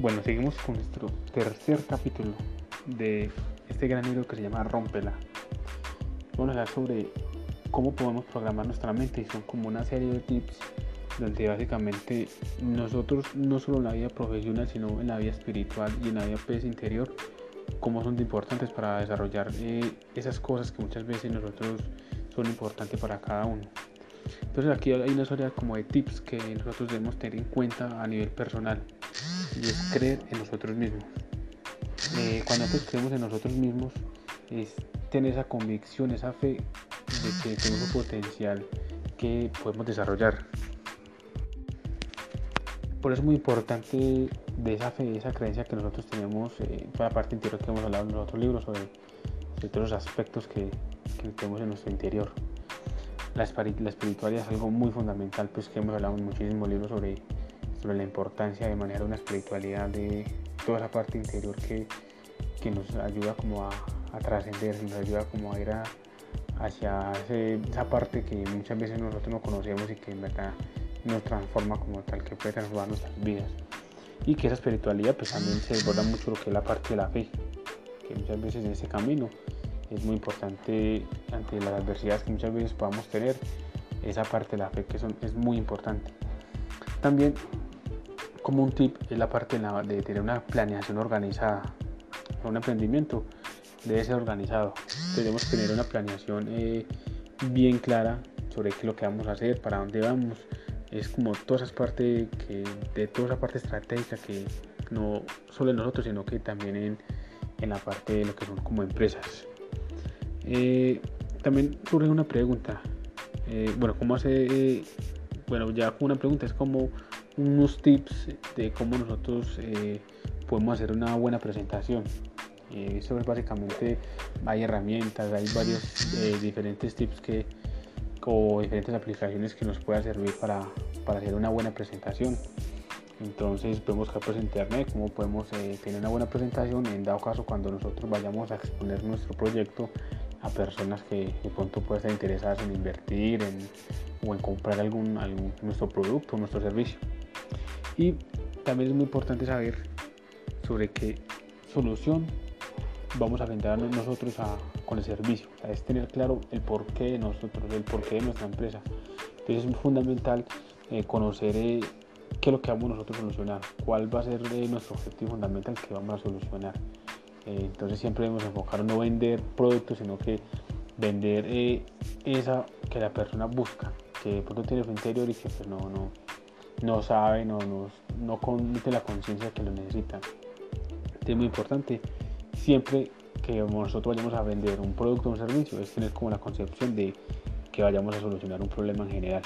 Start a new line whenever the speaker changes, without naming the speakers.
Bueno, seguimos con nuestro tercer capítulo de este gran libro que se llama Rómpela. Vamos a hablar sobre cómo podemos programar nuestra mente y son como una serie de tips donde básicamente nosotros no solo en la vida profesional sino en la vida espiritual y en la vida pues, interior cómo son importantes para desarrollar eh, esas cosas que muchas veces nosotros son importantes para cada uno. Entonces aquí hay una serie como de tips que nosotros debemos tener en cuenta a nivel personal y es creer en nosotros mismos. Eh, cuando nosotros creemos en nosotros mismos es tener esa convicción, esa fe de que tenemos un potencial que podemos desarrollar. Por eso es muy importante esa fe, esa creencia que nosotros tenemos, eh, toda la parte interior que hemos hablado en los otros libros sobre, todos los aspectos que, que tenemos en nuestro interior. La, la, espiritualidad es algo muy fundamental, pues que hemos hablado en muchísimos libros sobre sobre la importancia de manejar una espiritualidad de toda esa parte interior que, que nos ayuda como a, a trascender, nos ayuda como a ir hacia esa parte que muchas veces nosotros no conocemos y que en verdad nos transforma como tal, que puede transformar nuestras vidas. Y que esa espiritualidad pues también se desborda mucho lo que es la parte de la fe, que muchas veces en ese camino es muy importante ante las adversidades que muchas veces podamos tener, esa parte de la fe que son, es muy importante. También como un tip es la parte de, tener una planeación organizada. Un emprendimiento debe ser organizado. Debemos tener una planeación eh, bien clara sobre qué es lo que vamos a hacer, para dónde vamos. Es como toda esa parte que, de toda esa parte estratégica que no solo en nosotros, sino que también en, en la parte de lo que son como empresas. Eh, también surge una pregunta. Eh, bueno, ¿cómo hace? bueno, ya una pregunta es como unos tips de cómo nosotros eh, podemos hacer una buena presentación. Eh, es básicamente, hay herramientas, hay varios eh, diferentes tips que, o diferentes aplicaciones que nos puedan servir para, para hacer una buena presentación. Entonces podemos buscar cómo podemos tener una buena presentación en dado caso cuando nosotros vayamos a exponer nuestro proyecto a personas que de pronto puedan estar interesadas en invertir o en comprar algún, nuestro producto o nuestro servicio. Y también es muy importante saber sobre qué solución vamos a enfrentar nosotros con el servicio. es tener claro el porqué de nosotros, el porqué de nuestra empresa. Entonces es fundamental eh, conocer eh, qué es lo que vamos nosotros a solucionar, cuál va a ser eh, nuestro objetivo fundamental que vamos a solucionar. Entonces siempre debemos enfocar no vender productos, sino que vender esa que la persona busca, que de pronto tiene su interior y que pues no, no, no sabe, no, no, no la conciencia que lo necesita. Es muy importante, siempre que nosotros vayamos a vender un producto o un servicio, es tener como la concepción de que vayamos a solucionar un problema en general.